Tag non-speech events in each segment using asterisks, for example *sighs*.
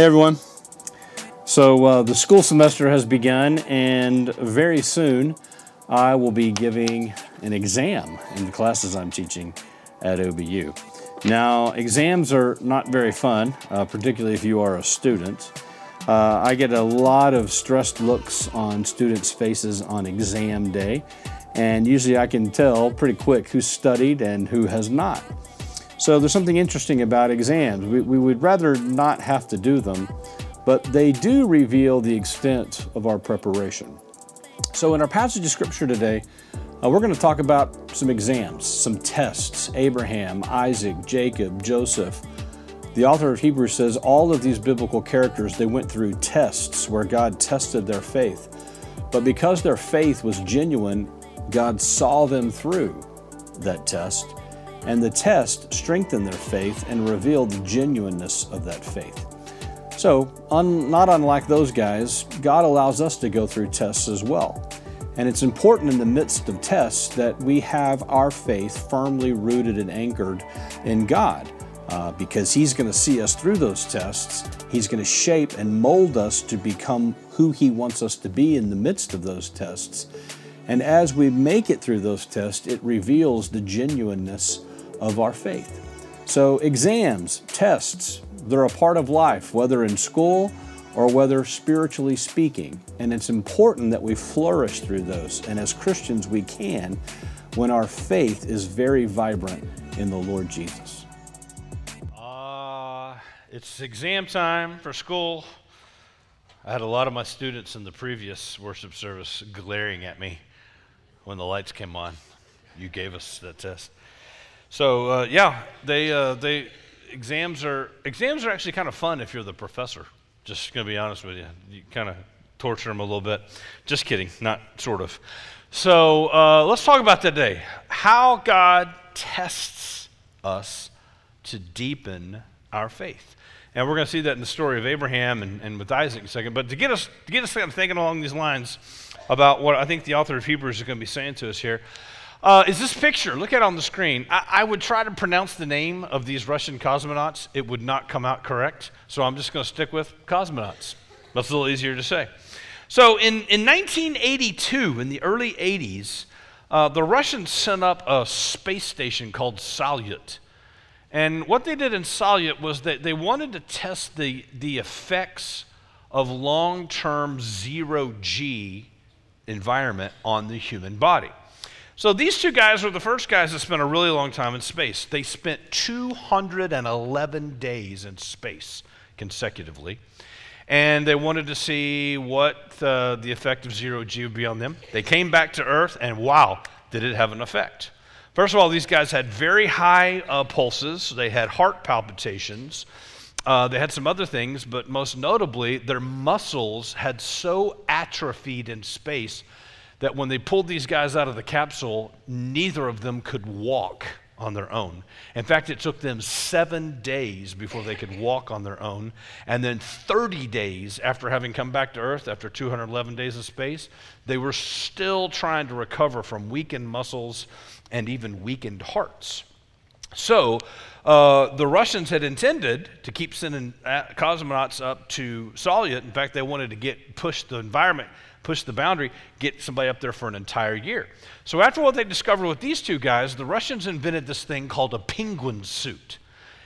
Hey everyone. So uh, the school semester has begun, and very soon I will be giving an exam in the classes I'm teaching at OBU. Now, exams are not very fun, uh, particularly if you are a student. Uh, I get a lot of stressed looks on students' faces on exam day, and usually I can tell pretty quick who studied and who has not. So there's something interesting about exams. We, we would rather not have to do them, but they do reveal the extent of our preparation. So in our passage of scripture today, uh, we're going to talk about some exams, some tests Abraham, Isaac, Jacob, Joseph. The author of Hebrews says all of these biblical characters, they went through tests where God tested their faith. But because their faith was genuine, God saw them through that test and the test strengthened their faith and revealed the genuineness of that faith. So, un, not unlike those guys, God allows us to go through tests as well. And it's important in the midst of tests that we have our faith firmly rooted and anchored in God. Uh, because He's going to see us through those tests. He's going to shape and mold us to become who He wants us to be in the midst of those tests. And as we make it through those tests, it reveals the genuineness of our faith. So, exams, tests, they're a part of life, whether in school or whether spiritually speaking. And it's important that we flourish through those. And as Christians, we can when our faith is very vibrant in the Lord Jesus. Uh, it's exam time for school. I had a lot of my students in the previous worship service glaring at me when the lights came on. You gave us that test. So uh, yeah, they uh, they exams are exams are actually kind of fun if you're the professor. Just gonna be honest with you, you kind of torture them a little bit. Just kidding, not sort of. So uh, let's talk about today how God tests us to deepen our faith. And we're going to see that in the story of Abraham and, and with Isaac in a second. But to get us to get us kind of thinking along these lines about what I think the author of Hebrews is going to be saying to us here, uh, is this picture. Look at it on the screen. I, I, would try to pronounce the name of these Russian cosmonauts. It would not come out correct. So I'm just going to stick with cosmonauts. That's a little easier to say. So in, in 1982, in the early 80s, uh, the Russians sent up a space station called Salyut. And what they did in Salyut was that they wanted to test the, the effects of long term zero G environment on the human body. So these two guys were the first guys that spent a really long time in space. They spent 211 days in space consecutively. And they wanted to see what the, the effect of zero G would be on them. They came back to Earth, and wow, did it have an effect. First of all, these guys had very high uh, pulses, they had heart palpitations. Uh, they had some other things, but most notably, their muscles had so atrophied in space that when they pulled these guys out of the capsule, neither of them could walk on their own. In fact, it took them seven days before they could walk on their own. And then 30 days after having come back to Earth, after 211 days of space, they were still trying to recover from weakened muscles and even weakened hearts. So, uh, the Russians had intended to keep sending cosmonauts up to Salyut. In fact, they wanted to get push the environment push the boundary, get somebody up there for an entire year. So, after what they discovered with these two guys, the Russians invented this thing called a penguin suit.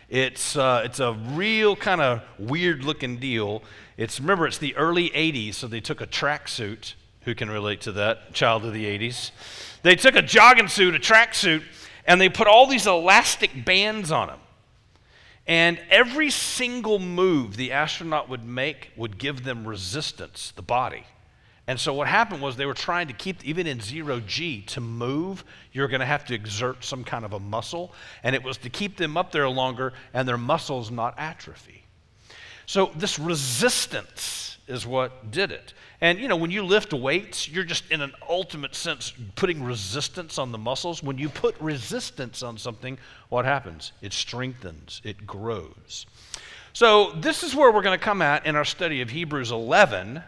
It's, uh, it's a real kind of weird looking deal. It's, remember, it's the early 80s, so they took a tracksuit. Who can relate to that? Child of the 80s. They took a jogging suit, a tracksuit, and they put all these elastic bands on them. And every single move the astronaut would make would give them resistance, the body. And so what happened was they were trying to keep, even in zero G, to move, you're going to have to exert some kind of a muscle. And it was to keep them up there longer and their muscles not atrophy. So this resistance is what did it. And you know, when you lift weights, you're just in an ultimate sense putting resistance on the muscles. When you put resistance on something, what happens? It strengthens, it grows. So this is where we're going to come at in our study of Hebrews 11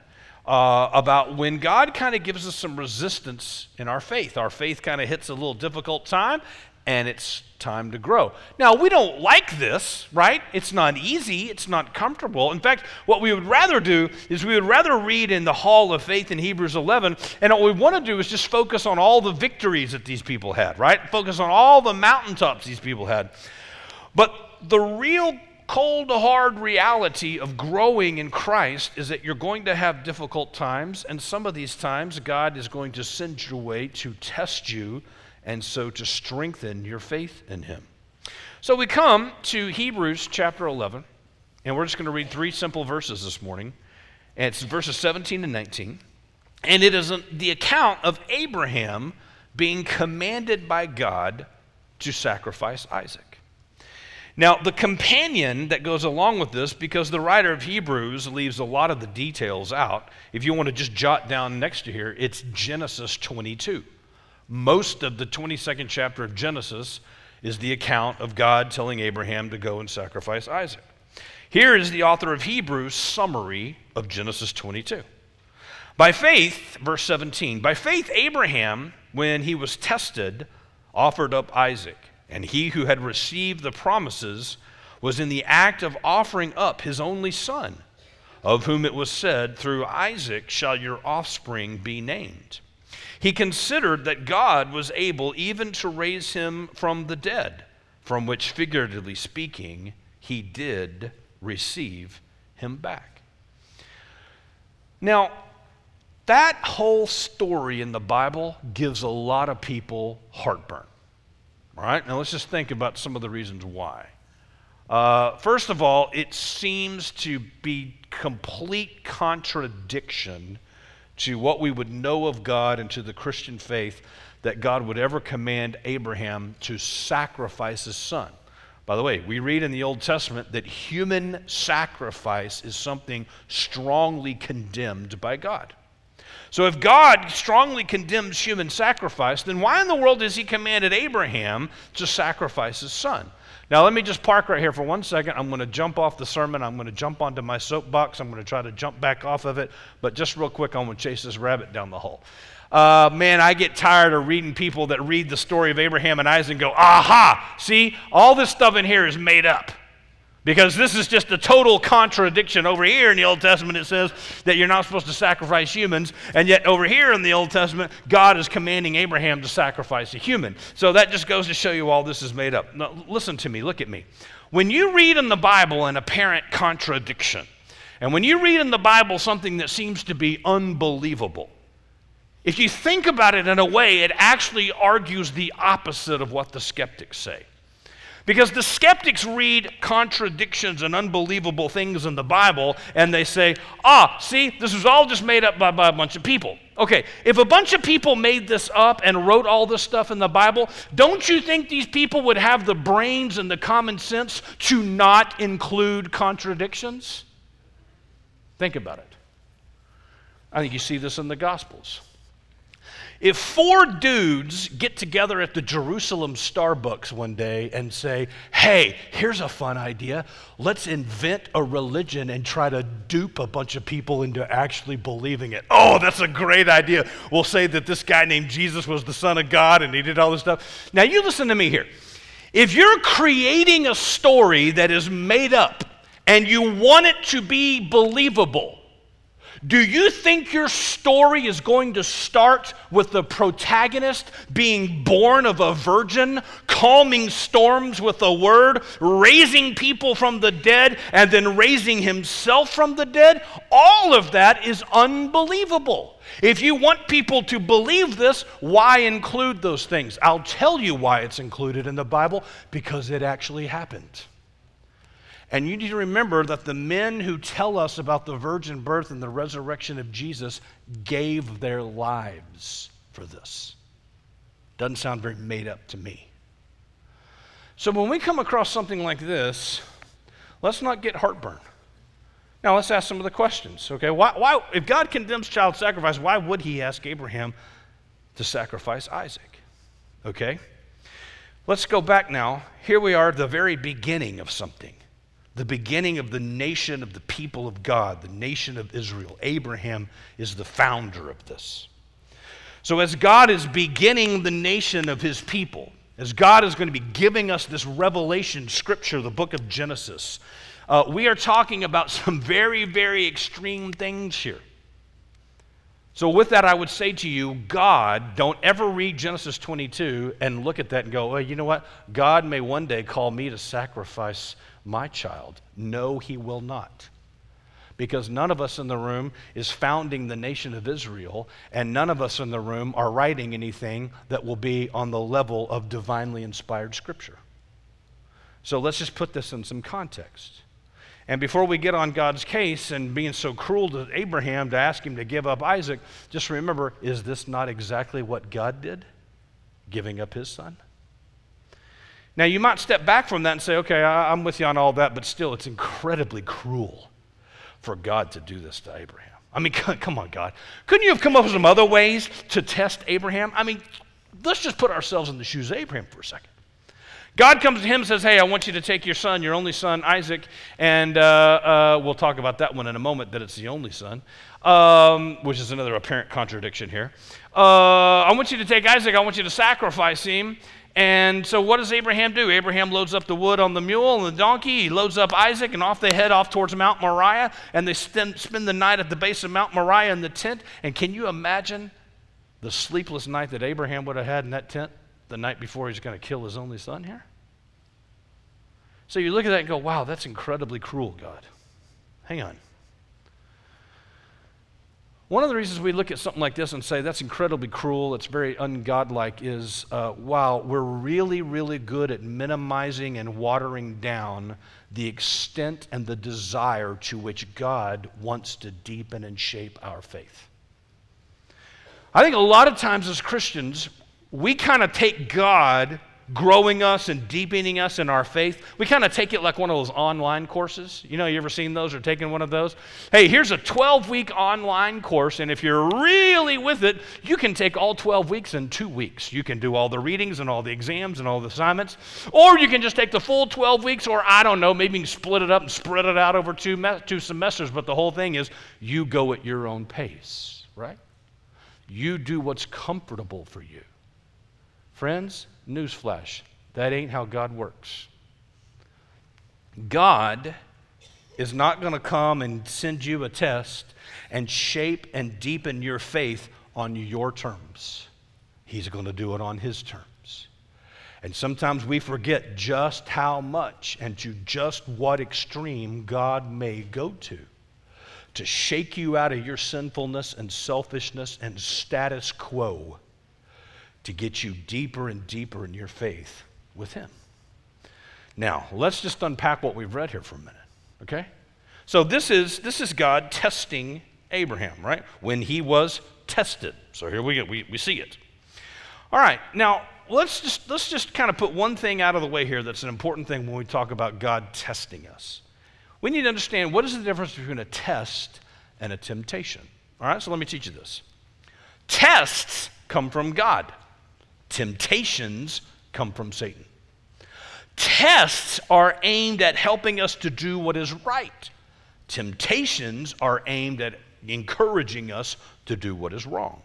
uh, about when God kind of gives us some resistance in our faith. Our faith kind of hits a little difficult time. and it's time to grow. Now, we don't like this, right? It's not easy, it's not comfortable. In fact, what we would rather do is we would rather read in the Hall of Faith in Hebrews 11, and what we want to do is just focus on all the victories that these people had, right? Focus on all the mountaintops these people had. But the real cold, hard reality of growing in Christ is that you're going to have difficult times, and some of these times God is going to send your way to test you and so to strengthen your faith in Him. So we come to Hebrews chapter 11, and we're just going to read three simple verses this morning. And it's verses 17 and 19. And it is the account of Abraham being commanded by God to sacrifice Isaac. Now, the companion that goes along with this, because the writer of Hebrews leaves a lot of the details out, if you want to just jot down next to here, it's Genesis 22. Most of the 22nd chapter of Genesis is the account of God telling Abraham to go and sacrifice Isaac. Here is the author of Hebrews' summary of Genesis 22. By faith, verse 17, by faith, Abraham, when he was tested, offered up Isaac, and he who had received the promises was in the act of offering up his only son, of whom it was said, Through Isaac shall your offspring be named. He considered that God was able even to raise him from the dead, from which, figuratively speaking, he did receive him back. Now, that whole story in the Bible gives a lot of people heartburn. All right, now let's just think about some of the reasons why. Uh, first of all, it seems to be complete contradiction to what we would know of God and to the Christian faith that God would ever command Abraham to sacrifice his son. By the way, we read in the Old Testament that human sacrifice is something strongly condemned by God. So, if God strongly condemns human sacrifice, then why in the world has He commanded Abraham to sacrifice his son? Now, let me just park right here for one second. I'm going to jump off the sermon. I'm going to jump onto my soapbox. I'm going to try to jump back off of it. But just real quick, I'm going to chase this rabbit down the hole. Uh, man, I get tired of reading people that read the story of Abraham and Isaac and go, aha, see, all this stuff in here is made up. Because this is just a total contradiction. Over here in the Old Testament, it says that you're not supposed to sacrifice humans, and yet over here in the Old Testament, God is commanding Abraham to sacrifice a human. So that just goes to show you all this is made up. Now, listen to me, look at me. When you read in the Bible an apparent contradiction, and when you read in the Bible something that seems to be unbelievable, if you think about it in a way, it actually argues the opposite of what the skeptics say. Because the skeptics read contradictions and unbelievable things in the Bible and they say, ah, see, this was all just made up by, by, a bunch of people. Okay, if a bunch of people made this up and wrote all this stuff in the Bible, don't you think these people would have the brains and the common sense to not include contradictions? Think about it. I think you see this in the Gospels. If four dudes get together at the Jerusalem Starbucks one day and say, hey, here's a fun idea, let's invent a religion and try to dupe a bunch of people into actually believing it. Oh, that's a great idea. We'll say that this guy named Jesus was the Son of God and he did all this stuff. Now, you listen to me here. If you're creating a story that is made up and you want it to be believable, do you think your story is going to start with the protagonist being born of a virgin, calming storms with a word, raising people from the dead, and then raising himself from the dead? All of that is unbelievable. If you want people to believe this, why include those things? I'll tell you why it's included in the Bible because it actually happened. And you need to remember that the men who tell us about the virgin birth and the resurrection of Jesus gave their lives for this. Doesn't sound very made up to me. So when we come across something like this, let's not get heartburn. Now let's ask some of the questions. Okay, why, why, if God condemns child sacrifice, why would He ask Abraham to sacrifice Isaac? Okay, let's go back now. Here we are at the very beginning of something the beginning of the nation of the people of God, the nation of Israel. Abraham is the founder of this. So, as God is beginning the nation of his people, as God is going to be giving us this revelation scripture, the book of Genesis, uh, we are talking about *laughs* some very, very extreme things here. So, with that, I would say to you, God, don't ever read Genesis 22 and look at that and go, well, you know what? God may one day call me to sacrifice my child. No, he will not. Because none of us in the room is founding the nation of Israel, and none of us in the room are writing anything that will be on the level of divinely inspired scripture. So let's just put this in some context. And before we get on God's case and being so cruel to Abraham to ask him to give up Isaac, just remember is this not exactly what God did? Giving up his son? Now, you might step back from that and say, okay, I'm with you on all that, but still, it's incredibly cruel for God to do this to Abraham. I mean, *laughs* come on, God. Couldn't you have come up with some other ways to test Abraham? I mean, let's just put ourselves in the shoes of Abraham for a second. God comes to him and says, Hey, I want you to take your son, your only son, Isaac, and uh, uh, we'll talk about that one in a moment, that it's the only son, um, which is another apparent contradiction here. Uh, I want you to take Isaac, I want you to sacrifice him. And so, what does Abraham do? Abraham loads up the wood on the mule and the donkey. He loads up Isaac, and off they head off towards Mount Moriah. And they spend, spend the night at the base of Mount Moriah in the tent. And can you imagine the sleepless night that Abraham would have had in that tent? the night before he's going to kill his only son here? So you look at that and go, wow, that's incredibly cruel, God. Hang on. One of the reasons we look at something like this and say that's incredibly cruel, it's very ungodlike, is uh, wow, we're really, really good at minimizing and watering down the extent and the desire to which God wants to deepen and shape our faith. I think a lot of times as Christians, we kind of take God growing us and deepening us in our faith. We kind of take it like one of those online courses. You know, you ever seen those or taken one of those? Hey, here's a 12 week online course, and if you're really with it, you can take all 12 weeks in two weeks. You can do all the readings and all the exams and all the assignments, or you can just take the full 12 weeks, or I don't know, maybe you can split it up and spread it out over two, me- two semesters. But the whole thing is you go at your own pace, right? You do what's comfortable for you. Friends, newsflash that ain't how God works. God is not going to come and send you a test and shape and deepen your faith on your terms. He's going to do it on His terms. And sometimes we forget just how much and to just what extreme God may go to to shake you out of your sinfulness and selfishness and status quo to get you deeper and deeper in your faith with Him. Now, let's just unpack what we've read here for a minute, okay? So this is this is God testing Abraham, right? When he was tested. So here we go. We, we see it. All right. Now let's just let's just kind of put one thing out of the way here that's an important thing when we talk about God testing us. We need to understand what is the difference between a test and a temptation. All right, so let me teach you this. Tests come from God. Temptations come from Satan. Tests are aimed at helping us to do what is right. Temptations are aimed at encouraging us to do what is wrong.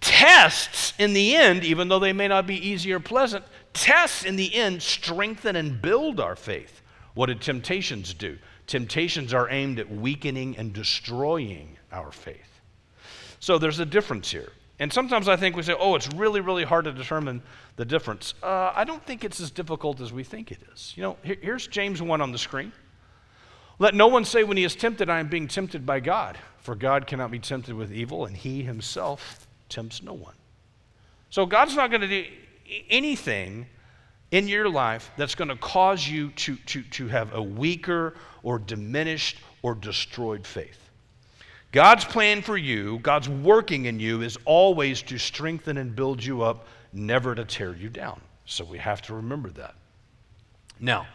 Tests, in the end, even though they may not be easy or pleasant, tests in the end strengthen and build our faith. What did temptations do? Temptations are aimed at weakening and destroying our faith. So there's a difference here. And sometimes I think we say, oh, it's really, really hard to determine the difference. Uh, I don't think it's as difficult as we think it is. You know, here, here's James 1 on the screen. Let no one say when he is tempted, I am being tempted by God. For God cannot be tempted with evil, and he himself tempts no one. So God's not going to do anything in your life that's going to cause you to, to, to have a weaker or diminished or destroyed faith. God's plan for you, God's working in you, is always to strengthen and build you up, never to tear you down. So we have to remember that. Now,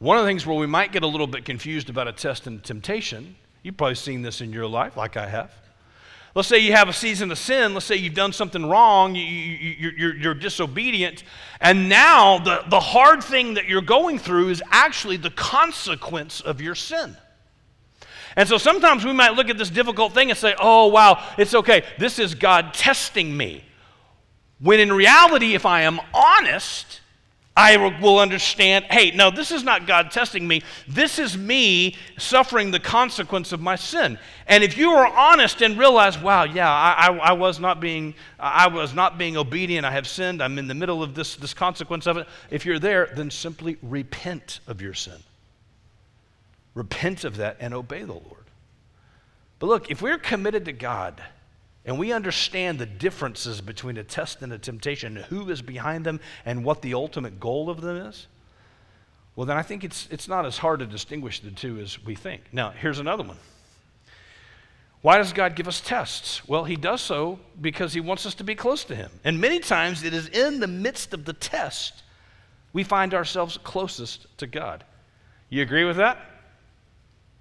one of the things where we might get a little bit confused about a test and temptation, you've probably seen this in your life, like I have. Let's say you have a season of sin. Let's say you've done something wrong. You, you, you're, you're disobedient. And now the, the hard thing that you're going through is actually the consequence of your sin. And so sometimes we might look at this difficult thing and say, oh, wow, it's okay. This is God testing me. When in reality, if I am honest, I will understand hey, no, this is not God testing me. This is me suffering the consequence of my sin. And if you are honest and realize, wow, yeah, I, I, I, was not being, I was not being obedient, I have sinned, I'm in the middle of this, this consequence of it. If you're there, then simply repent of your sin. Repent of that and obey the Lord. But look, if we're committed to God, and we understand the differences between a test and a temptation, who is behind them, and what the ultimate goal of them is, well, then I think it's, it's not as hard to distinguish the two as we think. Now, here's another one. Why does God give us tests? Well, He does so because He wants us to be close to Him. And many times it is in the midst of the test we find ourselves closest to God. You agree with that?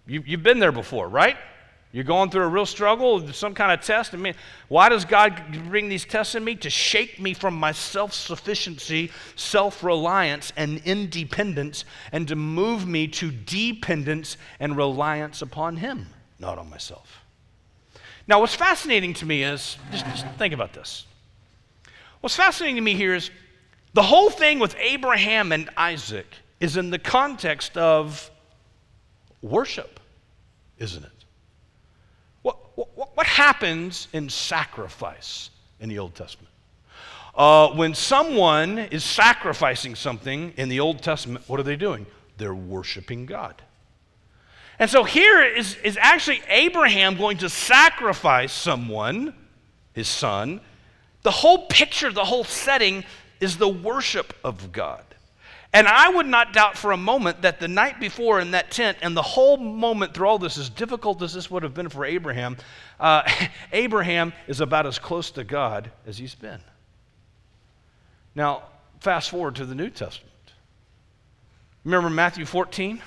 You, you've been there before, right? You're going through a real struggle, some kind of test. I mean, why does God bring these tests in me? To shake me from my self sufficiency, self reliance, and independence, and to move me to dependence and reliance upon Him, not on myself. Now, what's fascinating to me is just, just think about this. What's fascinating to me here is the whole thing with Abraham and Isaac is in the context of worship, isn't it? what, what happens in sacrifice in the Old Testament? Uh, when someone is sacrificing something in the Old Testament, what are they doing? They're worshiping God. And so here is, is actually Abraham going to sacrifice someone, his son. The whole picture, the whole setting is the worship of God. And I would not doubt for a moment that the night before in that tent, and the whole moment through all this, as difficult as this would have been for Abraham, uh, *laughs* Abraham is about as close to God as he's been. Now, fast forward to the New Testament. Remember Matthew 14?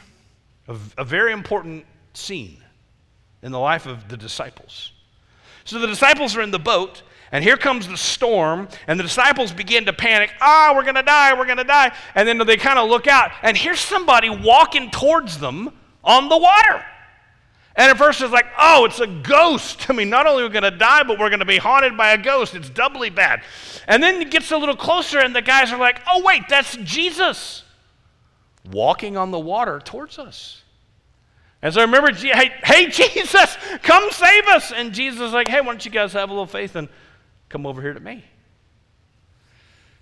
A, a very important scene in the life of the disciples. So the disciples are in the boat, and here comes the storm, and the disciples begin to panic. Ah, oh, we're going to die, we're going to die. And then they kind of look out, and here's somebody walking towards them on the water. And at first it's like, oh, it's a ghost. *laughs* I mean, not only are we going to die, but we're going to be haunted by a ghost. It's doubly bad. And then it gets a little closer, and the guys are like, oh, wait, that's Jesus walking on the water towards us. And so I remember, hey, hey, *laughs* Jesus, come save us. And Jesus is like, hey, why don't you guys have a little faith and Come over here to me.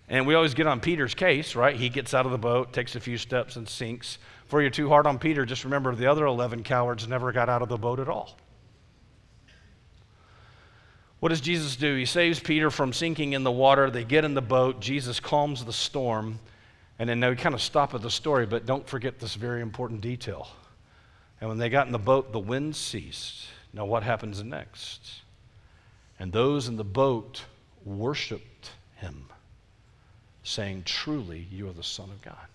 And we always get on Peter's case, right? He gets out of the boat, takes a few steps, and sinks. For you're too hard on Peter, just remember the other 11 cowards never got out of the boat at all. What does Jesus do? He saves Peter from sinking in the water. They get in the boat. Jesus calms the storm. And then they kind of stop at the story, but don't forget this very important detail. And when they got in the boat, the wind ceased. Now, what happens next? And those in the boat worshiped him, saying, Truly, you are the Son of God.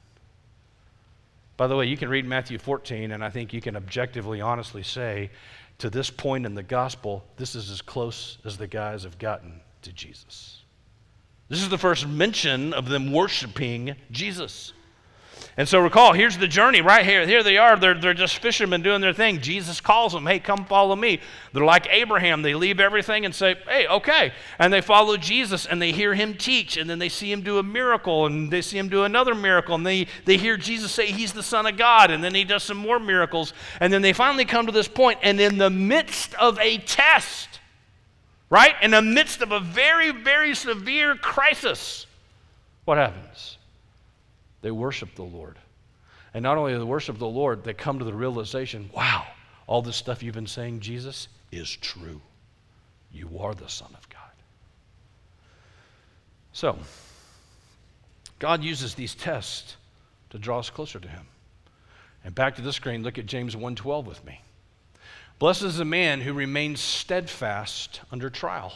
By the way, you can read Matthew 14, and I think you can objectively, honestly say, to this point in the gospel, this is as close as the guys have gotten to Jesus. This is the first mention of them worshiping Jesus. And so recall, here's the journey right here. Here they are. They're, they're just fishermen doing their thing. Jesus calls them, hey, come follow me. They're like Abraham. They leave everything and say, hey, okay. And they follow Jesus and they hear him teach. And then they see him do a miracle and they see him do another miracle. And they, they hear Jesus say he's the Son of God. And then he does some more miracles. And then they finally come to this point, And in the midst of a test, right? In the midst of a very, very severe crisis, what happens? They worship the Lord. And not only do they worship the Lord, they come to the realization wow, all this stuff you've been saying, Jesus, is true. You are the Son of God. So, God uses these tests to draw us closer to Him. And back to the screen, look at James 1:12 with me. Blessed is the man who remains steadfast under trial,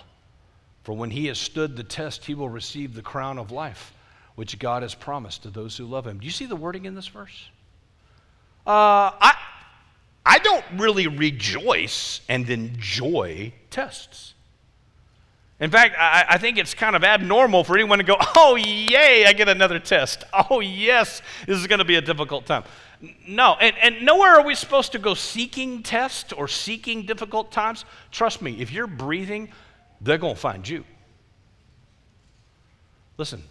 for when he has stood the test, he will receive the crown of life which God has promised to those who love him. Do you see the wording in this verse? Uh, I, I don't really rejoice and enjoy tests. In fact, I, I, think it's kind of abnormal for anyone to go, *laughs* oh, yay, I get another test. *laughs* Oh, yes, this is going to be a difficult time. No, and, and nowhere are we supposed to go seeking tests or seeking difficult times. Trust me, if you're breathing, they're going to find you. Listen,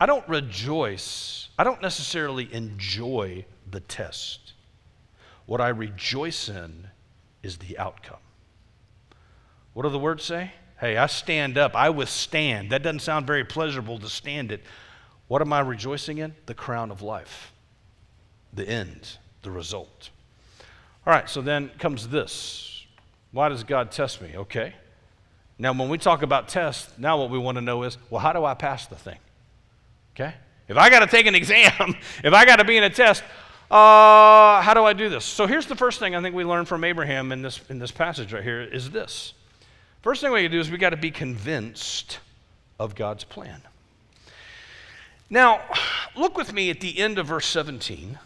I don't rejoice, I don't necessarily enjoy the test. What I rejoice in is the outcome. What do the words say? Hey, I stand up, I withstand. That doesn't sound very pleasurable to stand it. What am I rejoicing in? The crown of life, the end, the result. All right, so then comes this. Why does God test me? Okay. Now, when we talk about tests, now what we want to know is well, how do I pass the thing? Okay? If I got to take an *laughs* exam, if I got to be in a test, uh, how do I do this? So here's the first thing I think we learn from Abraham in this, in this passage right here is this. First thing we can do is we got to be convinced of God's plan. Now, *sighs* look with me at the end of verse 17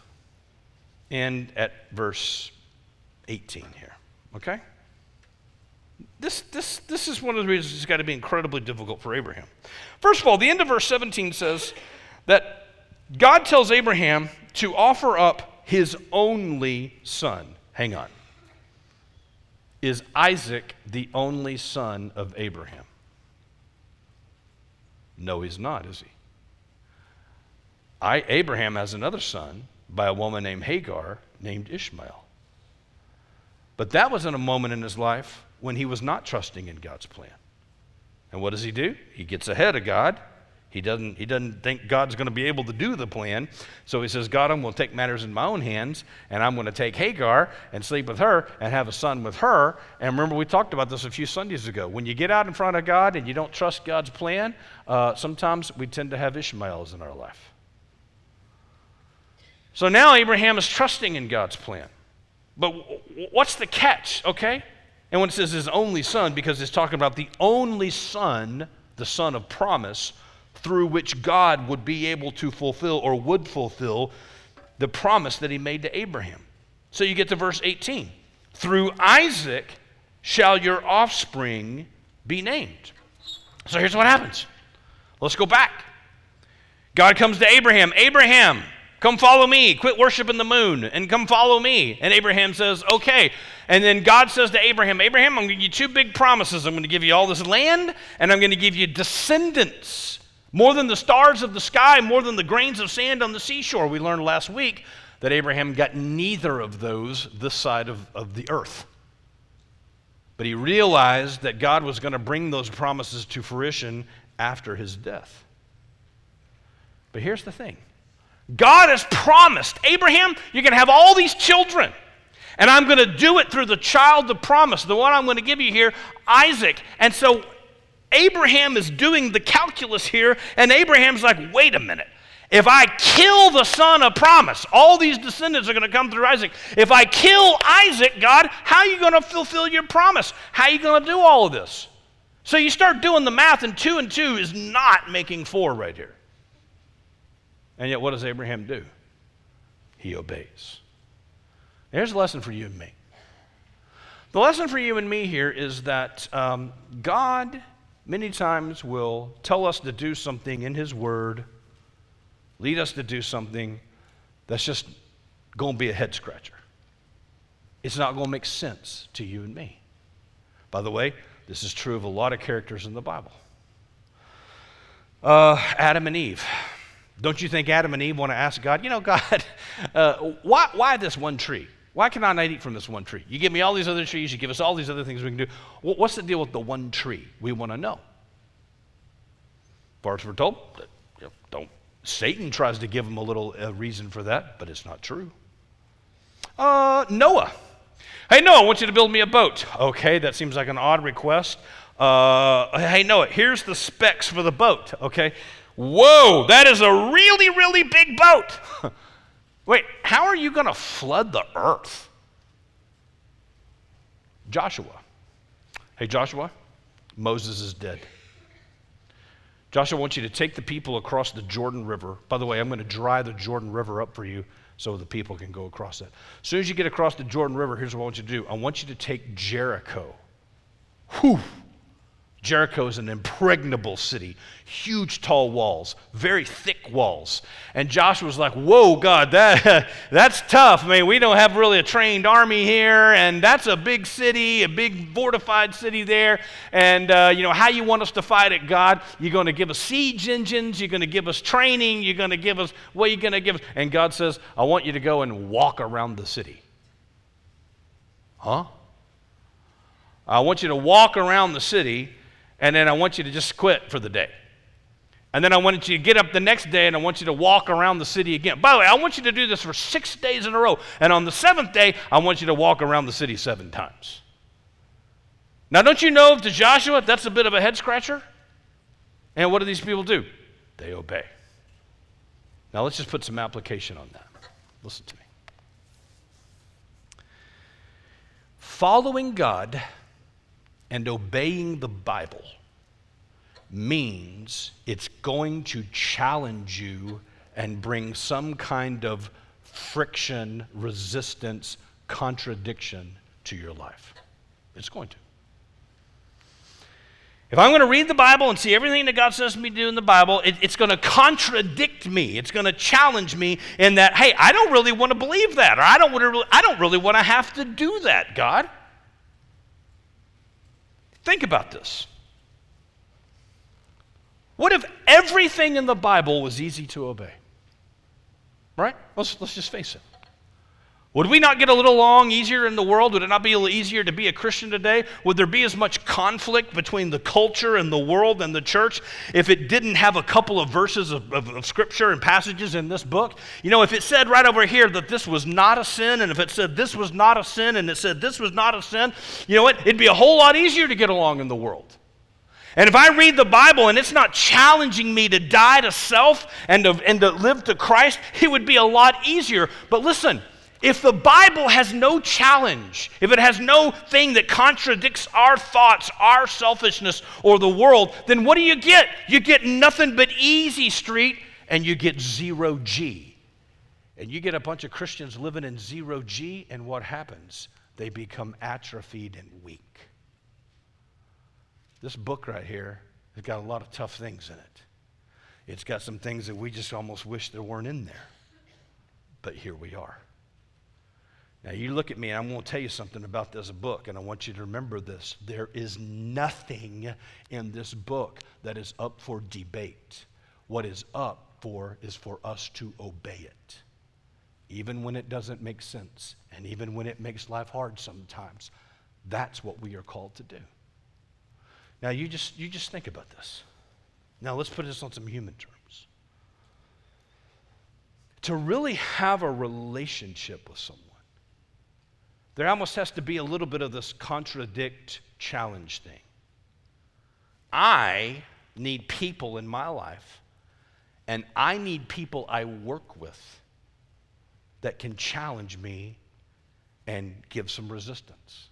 and at verse 18 here, okay? This, this, this is one of the reasons it's got to be incredibly difficult for Abraham. First of all, the end of verse 17 says that God tells Abraham to offer up his only son. Hang on. Is Isaac the only son of Abraham? No, he's not, is he? I, Abraham has another son by a woman named Hagar named Ishmael. But that wasn't a moment in his life when he was not trusting in God's plan. And what does he do? He gets ahead of God. He doesn't, he doesn't think God's going to be able to do the plan. So he says, God, I'm going to take matters in my own hands, and I'm going to take Hagar and sleep with her and have a son with her. And remember, we talked about this a few Sundays ago. When you get out in front of God and you don't trust God's plan, uh, sometimes we tend to have Ishmaels in our life. So now Abraham is trusting in God's plan. But what's the catch, okay? And when it says his only son, because it's talking about the only son, the son of promise, through which God would be able to fulfill or would fulfill the promise that he made to Abraham. So you get to verse 18. Through Isaac shall your offspring be named. So here's what happens. Let's go back. God comes to Abraham. Abraham, Come follow me. Quit worshiping the moon and come follow me. And Abraham says, Okay. And then God says to Abraham, Abraham, I'm going to give you two big promises. I'm going to give you all this land, and I'm going to give you descendants. More than the stars of the sky, more than the grains of sand on the seashore. We learned last week that Abraham got neither of those this side of, of the earth. But he realized that God was going to bring those promises to fruition after his death. But here's the thing God has promised Abraham, you're going to have all these children. And I'm going to do it through the child of promise, the one I'm going to give you here, Isaac. And so Abraham is doing the calculus here, and Abraham's like, wait a minute. If I kill the son of promise, all these descendants are going to come through Isaac. If I kill Isaac, God, how are you going to fulfill your promise? How are you going to do all of this? So you start doing the math, and two and two is not making four right here. And yet, what does Abraham do? He obeys. Here's a lesson for you and me. The lesson for you and me here is that um, God many times will tell us to do something in His Word, lead us to do something that's just going to be a head scratcher. It's not going to make sense to you and me. By the way, this is true of a lot of characters in the Bible. Uh, Adam and Eve. Don't you think Adam and Eve want to ask God, you know, God, *laughs* uh, why, why this one tree? Why can I not eat from this one tree? You give me all these other trees, you give us all these other things we can do. What's the deal with the one tree? We want to know. As we're told, don't. Satan tries to give them a little uh, reason for that, but it's not true. Uh, Noah. Hey, Noah, I want you to build me a boat. Okay, that seems like an odd request. Uh, hey, Noah, here's the specs for the boat. Okay, Whoa, that is a really, really big boat. *laughs* Wait, how are you going to flood the earth? Joshua. Hey, Joshua, Moses is dead. Joshua wants you to take the people across the Jordan River. By the way, I'm going to dry the Jordan River up for you so the people can go across it. As soon as you get across the Jordan River, here's what I want you to do I want you to take Jericho. Whew. Jericho is an impregnable city, huge tall walls, very thick walls. And Joshua was like, Whoa, God, that, *laughs* that's tough. I mean, we don't have really a trained army here, and that's a big city, a big fortified city there. And, uh, you know, how you want us to fight it, God? You're going to give us siege engines, you're going to give us training, you're going to give us, what are you going to give us? And God says, I want you to go and walk around the city. Huh? I want you to walk around the city and then I want you to just quit for the day. And then I want you to get up the next day and I want you to walk around the city again. By the way, I want you to do this for six days in a row. And on the seventh day, I want you to walk around the city seven times. Now, don't you know to Joshua, that's a bit of a head scratcher? And what do these people do? They obey. Now, let's just put some application on that. Listen to me. Following God and obeying the Bible means it's going to challenge you and bring some kind of friction, resistance, contradiction to your life. It's going to. If I'm going to read the Bible and see everything that God says me to do in the Bible, it, it's going to contradict me. It's going to challenge me in that, hey, I don't really want to believe that, or I don't, really, I don't really want to have to do that, God. Think about this. What if everything in the Bible was easy to obey? Right? Let's, let's just face it. Would we not get a little long easier in the world? Would it not be a little easier to be a Christian today? Would there be as much conflict between the culture and the world and the church if it didn't have a couple of verses of, of, of, scripture and passages in this book? You know, if it said right over here that this was not a sin, and if it said this was not a sin, and it said this was not a sin, you know what? It'd be a whole lot easier to get along in the world. And if I read the Bible and it's not challenging me to die to self and to, and to live to Christ, it would be a lot easier. But listen, if the Bible has no challenge, if it has no thing that contradicts our thoughts, our selfishness, or the world, then what do you get? You get nothing but easy street and you get zero G. And you get a bunch of Christians living in zero G, and what happens? They become atrophied and weak. This book right here has got a lot of tough things in it. It's got some things that we just almost wish there weren't in there. But here we are. Now, you look at me, and I'm going to tell you something about this book, and I want you to remember this. There is nothing in this book that is up for debate. What is up for is for us to obey it, even when it doesn't make sense, and even when it makes life hard sometimes. That's what we are called to do. Now, you just, you just think about this. Now, let's put this on some human terms. To really have a relationship with someone, there almost has to be a little bit of this contradict challenge thing. I need people in my life, and I need people I work with that can challenge me and give some resistance.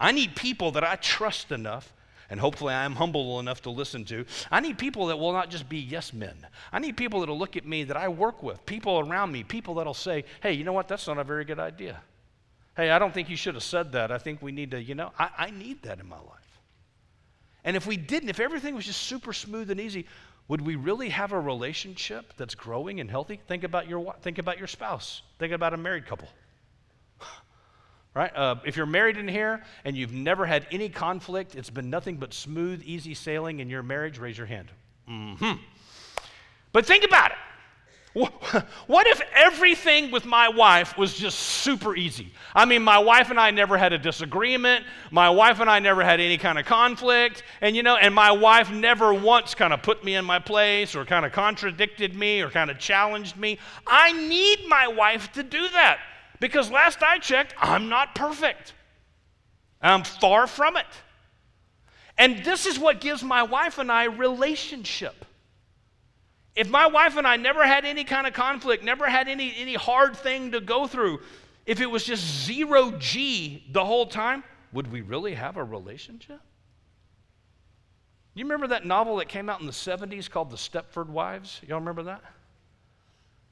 I need people that I trust enough and hopefully I am humble enough to listen to. I need people that will not just be yes men. I need people that will look at me that I work with, people around me, people that'll say, hey, you know what, that's not a very good idea. Hey, I don't think you should have said that. I think we need to, you know, I, I need that in my life. And if we didn't, if everything was just super smooth and easy, would we really have a relationship that's growing and healthy? Think about your, think about your spouse. Think about a married couple. *sighs* Right? Uh, if you're married in here and you've never had any conflict, it's been nothing but smooth, easy sailing in your marriage, raise your hand. Mm-hmm. But think about it. *laughs* What if everything with my wife was just super easy? I mean, my wife and I never had a disagreement. My wife and I never had any kind of conflict. And, you know, and my wife never once kind of put me in my place or kind of contradicted me or kind of challenged me. I need my wife to do that because last I checked, I'm not perfect. I'm far from it. And this is what gives my wife and I relationship. If my wife and I never had any kind of conflict, never had any, any hard thing to go through, if it was just zero G the whole time, would we really have a relationship? You remember that novel that came out in the 70s called The Stepford Wives? Y'all remember that?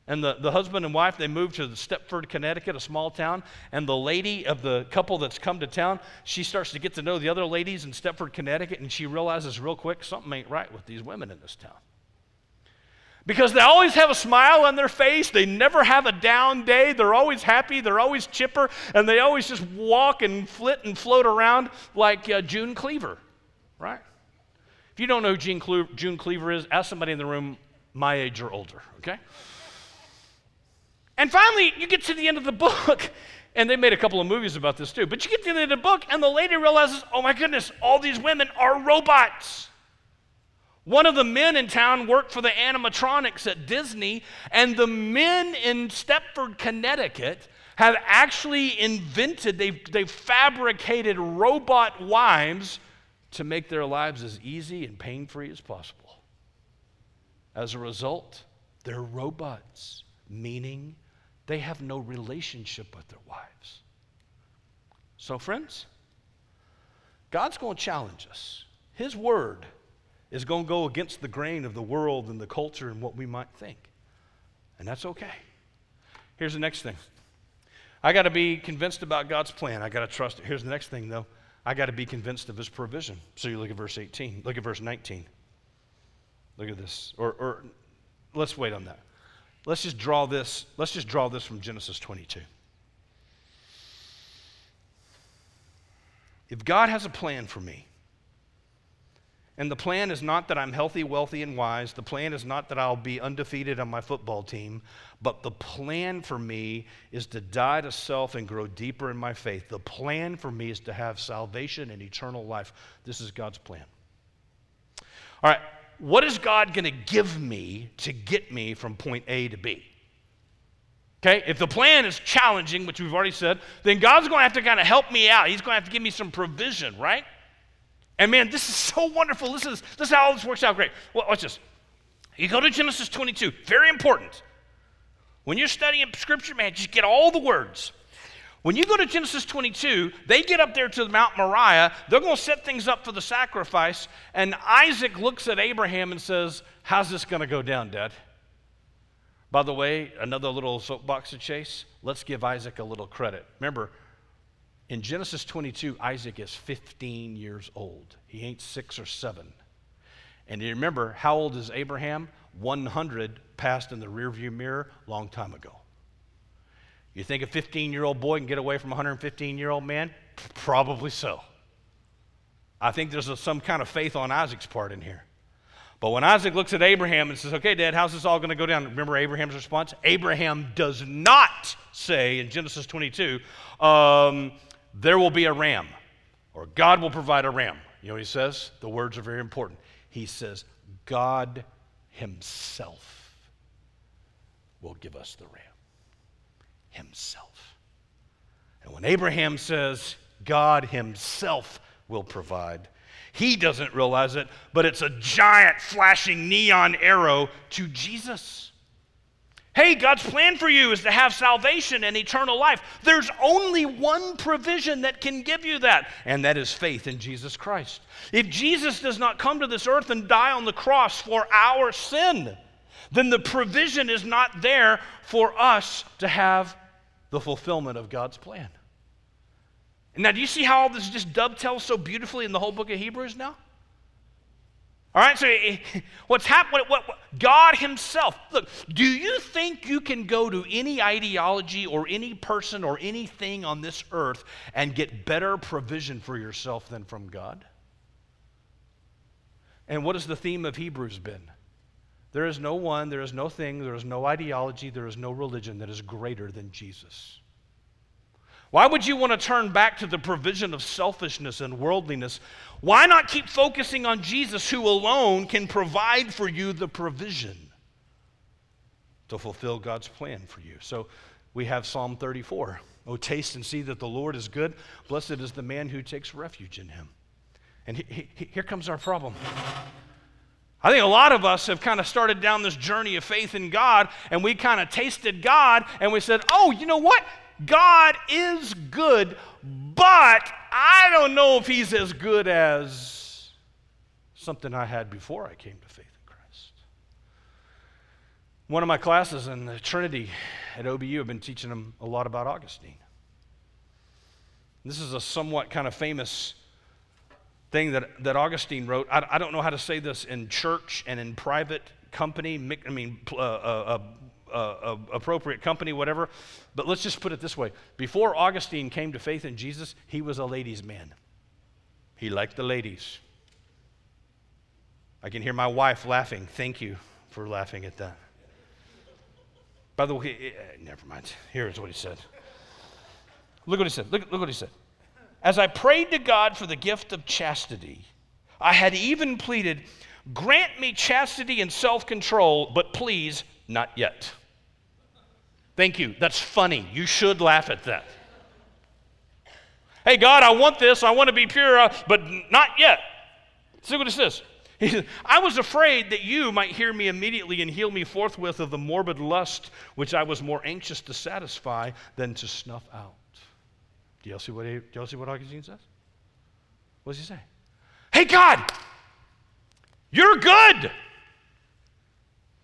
And the, the husband and wife, they moved to Stepford, Connecticut, a small town. And the lady of the couple that's come to town, she starts to get to know the other ladies in Stepford, Connecticut, and she realizes real quick something ain't right with these women in this town. Because they always have a smile on their face, they never have a down day, they're always happy, they're always chipper, and they always just walk and flit and float around like uh, June Cleaver, right? If you don't know who Cle- June Cleaver is, ask somebody in the room my age or older, okay? And finally, you get to the end of the book, *laughs* and they made a couple of movies about this too. But you get to the end of the book, and the lady realizes, oh my goodness, all these women are robots. One of the men in town worked for the animatronics at Disney, and the men in Stepford, Connecticut, have actually invented, they've, they've fabricated robot wives to make their lives as easy and pain free as possible. As a result, they're robots, meaning they have no relationship with their wives. So, friends, God's going to challenge us. His word is going to go against the grain of the world and the culture and what we might think. And that's okay. Here's the next thing I got to be convinced about God's plan. I got to trust it. Here's the next thing, though. I got to be convinced of his provision. So you look at verse 18, look at verse 19. Look at this. Or, or let's wait on that. Let's just draw this, let's just draw this from Genesis 22. If God has a plan for me, and the plan is not that I'm healthy, wealthy, and wise. The plan is not that I'll be undefeated on my football team. But the plan for me is to die to self and grow deeper in my faith. The plan for me is to have salvation and eternal life. This is God's plan. All right, what is God going to give me to get me from point A to B? Okay, if the plan is challenging, which we've already said, then God's going to have to kind of help me out. He's going to have to give me some provision, right? And man, this is so wonderful. This is, this is how this works out great. Well, watch this. You go to Genesis 22, very important. When you're studying scripture, man, just get all the words. When you go to Genesis 22, they get up there to the Mount Moriah. They're going to set things up for the sacrifice. And Isaac looks at Abraham and says, How's this going to go down, Dad? By the way, another little soapbox to chase. Let's give Isaac a little credit. Remember, in Genesis 22, Isaac is 15 years old. He ain't six or seven. And you remember, how old is Abraham? 100 passed in the rearview mirror long time ago. You think a 15 year old boy can get away from a 115 year old man? Probably so. I think there's a, some kind of faith on Isaac's part in here. But when Isaac looks at Abraham and says, Okay, Dad, how's this all going to go down? Remember Abraham's response? Abraham does not say in Genesis 22, um, There will be a ram, or God will provide a ram. You know what he says? The words are very important. He says, God Himself will give us the ram himself. And when Abraham says, God himself will provide, he doesn't realize it, but it's a giant flashing neon arrow to Jesus. Hey, God's plan for you is to have salvation and eternal life. There's only one provision that can give you that, and that is faith in Jesus Christ. If Jesus does not come to this earth and die on the cross for our sin, then the provision is not there for us to have the fulfillment of God's plan. Now, do you see how all this just dovetails so beautifully in the whole book of Hebrews now? All right, so *laughs* what's happening? What, what, God Himself. Look, do you think you can go to any ideology or any person or anything on this earth and get better provision for yourself than from God? And what has the theme of Hebrews been? There is no one, there is no thing, there is no ideology, there is no religion that is greater than Jesus. Why would you want to turn back to the provision of selfishness and worldliness? Why not keep focusing on Jesus, who alone can provide for you the provision to fulfill God's plan for you? So we have Psalm 34. Oh, taste and see that the Lord is good. Blessed is the man who takes refuge in him. And he, he, here comes our problem. I think a lot of us have kind of started down this journey of faith in God, and we kind of tasted God, and we said, oh, you know what? God is good, but I don't know if He's as good as something I had before I came to faith in Christ. One of my classes in the Trinity at OBU, I've been teaching them a lot about Augustine. This is a somewhat kind of famous thing that, that Augustine wrote. I, I don't know how to say this in church and in private company, I mean, uh, uh, uh, appropriate company, whatever. But let's just put it this way before Augustine came to faith in Jesus, he was a ladies' man. He liked the ladies. I can hear my wife laughing. Thank you for laughing at that. By the way, eh, eh, never mind. Here's what he said. Look what he said. Look, look what he said. As I prayed to God for the gift of chastity, I had even pleaded, Grant me chastity and self control, but please, not yet. Thank you. That's funny. You should laugh at that. Hey, God, I want this. I want to be pure, uh, but not yet. See what it says. I was afraid that you might hear me immediately and heal me forthwith of the morbid lust which I was more anxious to satisfy than to snuff out. Do y'all see what, do y'all see what Augustine says? What does he say? Hey, God, you're good,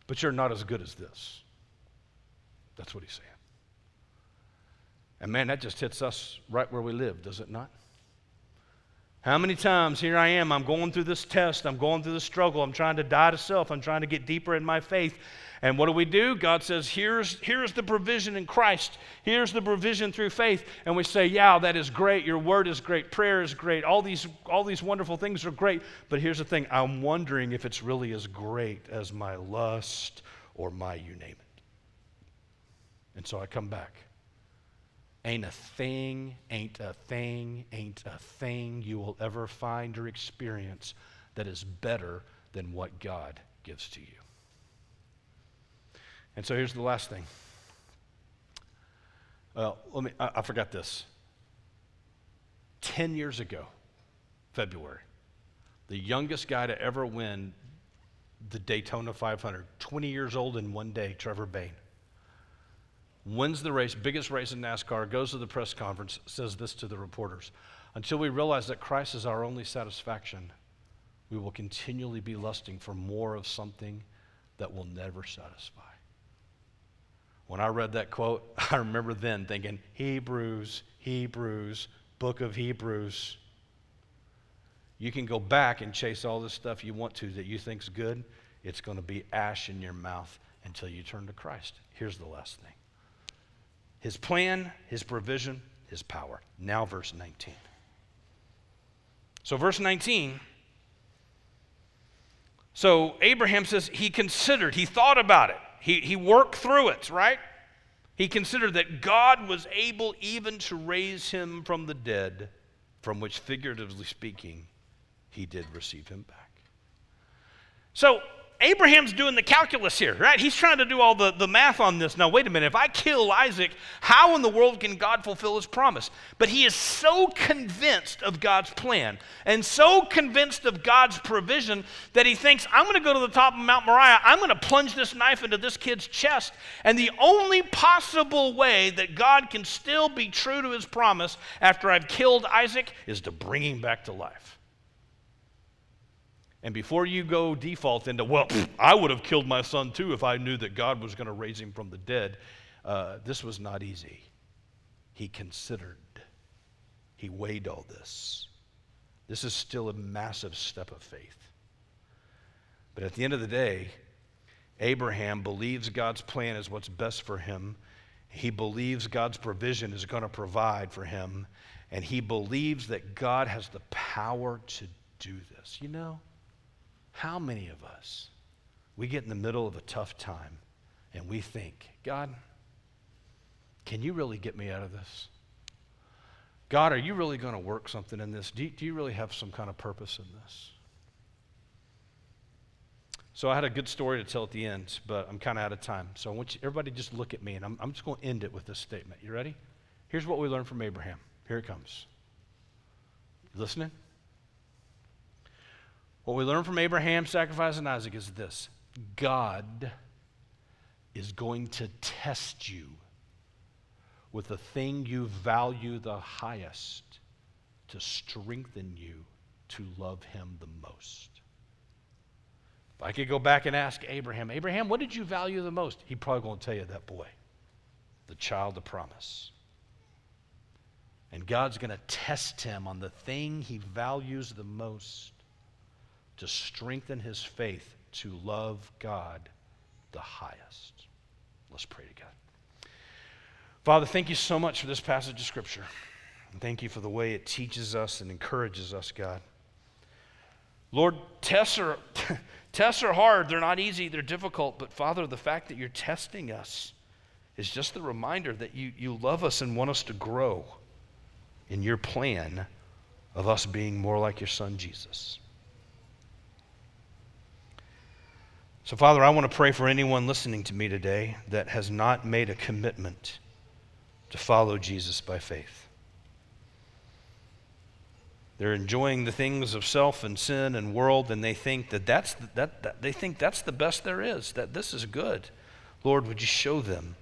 but you're not as good as this. That's what he's saying. And man, that just hits us right where we live, does it not? How many times here I am, I'm going through this test, I'm going through the struggle, I'm trying to die to self, I'm trying to get deeper in my faith. And what do we do? God says, here's, here's the provision in Christ. Here's the provision through faith. And we say, yeah, that is great. Your word is great. Prayer is great. All these, all these wonderful things are great. But here's the thing I'm wondering if it's really as great as my lust or my you name it. And so I come back. Ain't a thing, ain't a thing, ain't a thing you will ever find or experience that is better than what God gives to you. And so here's the last thing. Well, let me, I, I forgot this. 10 years ago, February, the youngest guy to ever win the Daytona 500, 20 years old in one day, Trevor Bayne wins the race, biggest race in NASCAR, goes to the press conference, says this to the reporters Until we realize that Christ is our only satisfaction, we will continually be lusting for more of something that will never satisfy. When I read that quote, *laughs* I remember then thinking, Hebrews, Hebrews, book of Hebrews. You can go back and chase all this stuff you want to that you think's good. It's going to be ash in your mouth until you turn to Christ. Here's the last thing his plan, his provision, his power. Now, verse 19. So, verse 19. So, Abraham says he considered, he thought about it, he, he worked through it, right? He considered that God was able even to raise him from the dead, from which, figuratively speaking, he did receive him back. So, Abraham's doing the calculus here, right? He's trying to do all the, the math on this. Now, wait a minute. If I kill Isaac, how in the world can God fulfill his promise? But he is so convinced of God's plan and so convinced of God's provision that he thinks, I'm going to go to the top of Mount Moriah. I'm going to plunge this knife into this kid's chest. And the only possible way that God can still be true to his promise after I've killed Isaac is to bring him back to life. And before you go default into, well, *clears throat* I would have killed my son too if I knew that God was going to raise him from the dead, uh, this was not easy. He considered, he weighed all this. This is still a massive step of faith. But at the end of the day, Abraham believes God's plan is what's best for him. He believes God's provision is going to provide for him. And he believes that God has the power to do this. You know? How many of us, we get in the middle of a tough time and we think, God, can you really get me out of this? God, are you really going to work something in this? Do you, do you really have some kind of purpose in this? So I had a good story to tell at the end, but I'm kind of out of time. So I want you, everybody just look at me, and I'm, I'm just going to end it with this statement. You ready? Here's what we learned from Abraham. Here it comes. listening? What we learn from Abraham sacrificing Isaac is this God is going to test you with the thing you value the highest to strengthen you to love him the most. If I could go back and ask Abraham, Abraham, what did you value the most? He'd probably to tell you that boy, the child of promise. And God's going to test him on the thing he values the most to strengthen his faith to love God the highest. Let's pray to God. Father, thank you so much for this passage of Scripture. And thank you for the way it teaches us and encourages us, God. Lord, tests are, *laughs* tests are hard. They're not easy, they're difficult. But Father, the fact that you're testing us is just the reminder that you, you love us and want us to grow in your plan of us being more like your Son, Jesus. So, Father, I want to pray for anyone listening to me today that has not made a commitment to follow Jesus by faith. They're enjoying the things of self and sin and world, and they think that that's the, that, that they think that's the best there is. That this is good. Lord, would you show them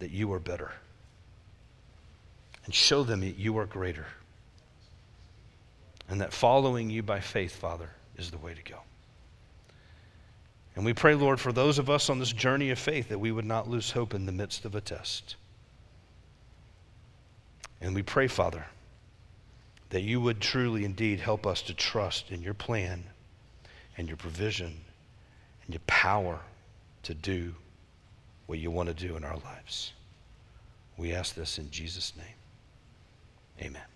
that you are better, and show them that you are greater, and that following you by faith, Father, is the way to go. And we pray, Lord, for those of us on this journey of faith that we would not lose hope in the midst of a test. And we pray, Father, that you would truly indeed help us to trust in your plan and your provision and your power to do what you want to do in our lives. We ask this in Jesus' name. Amen.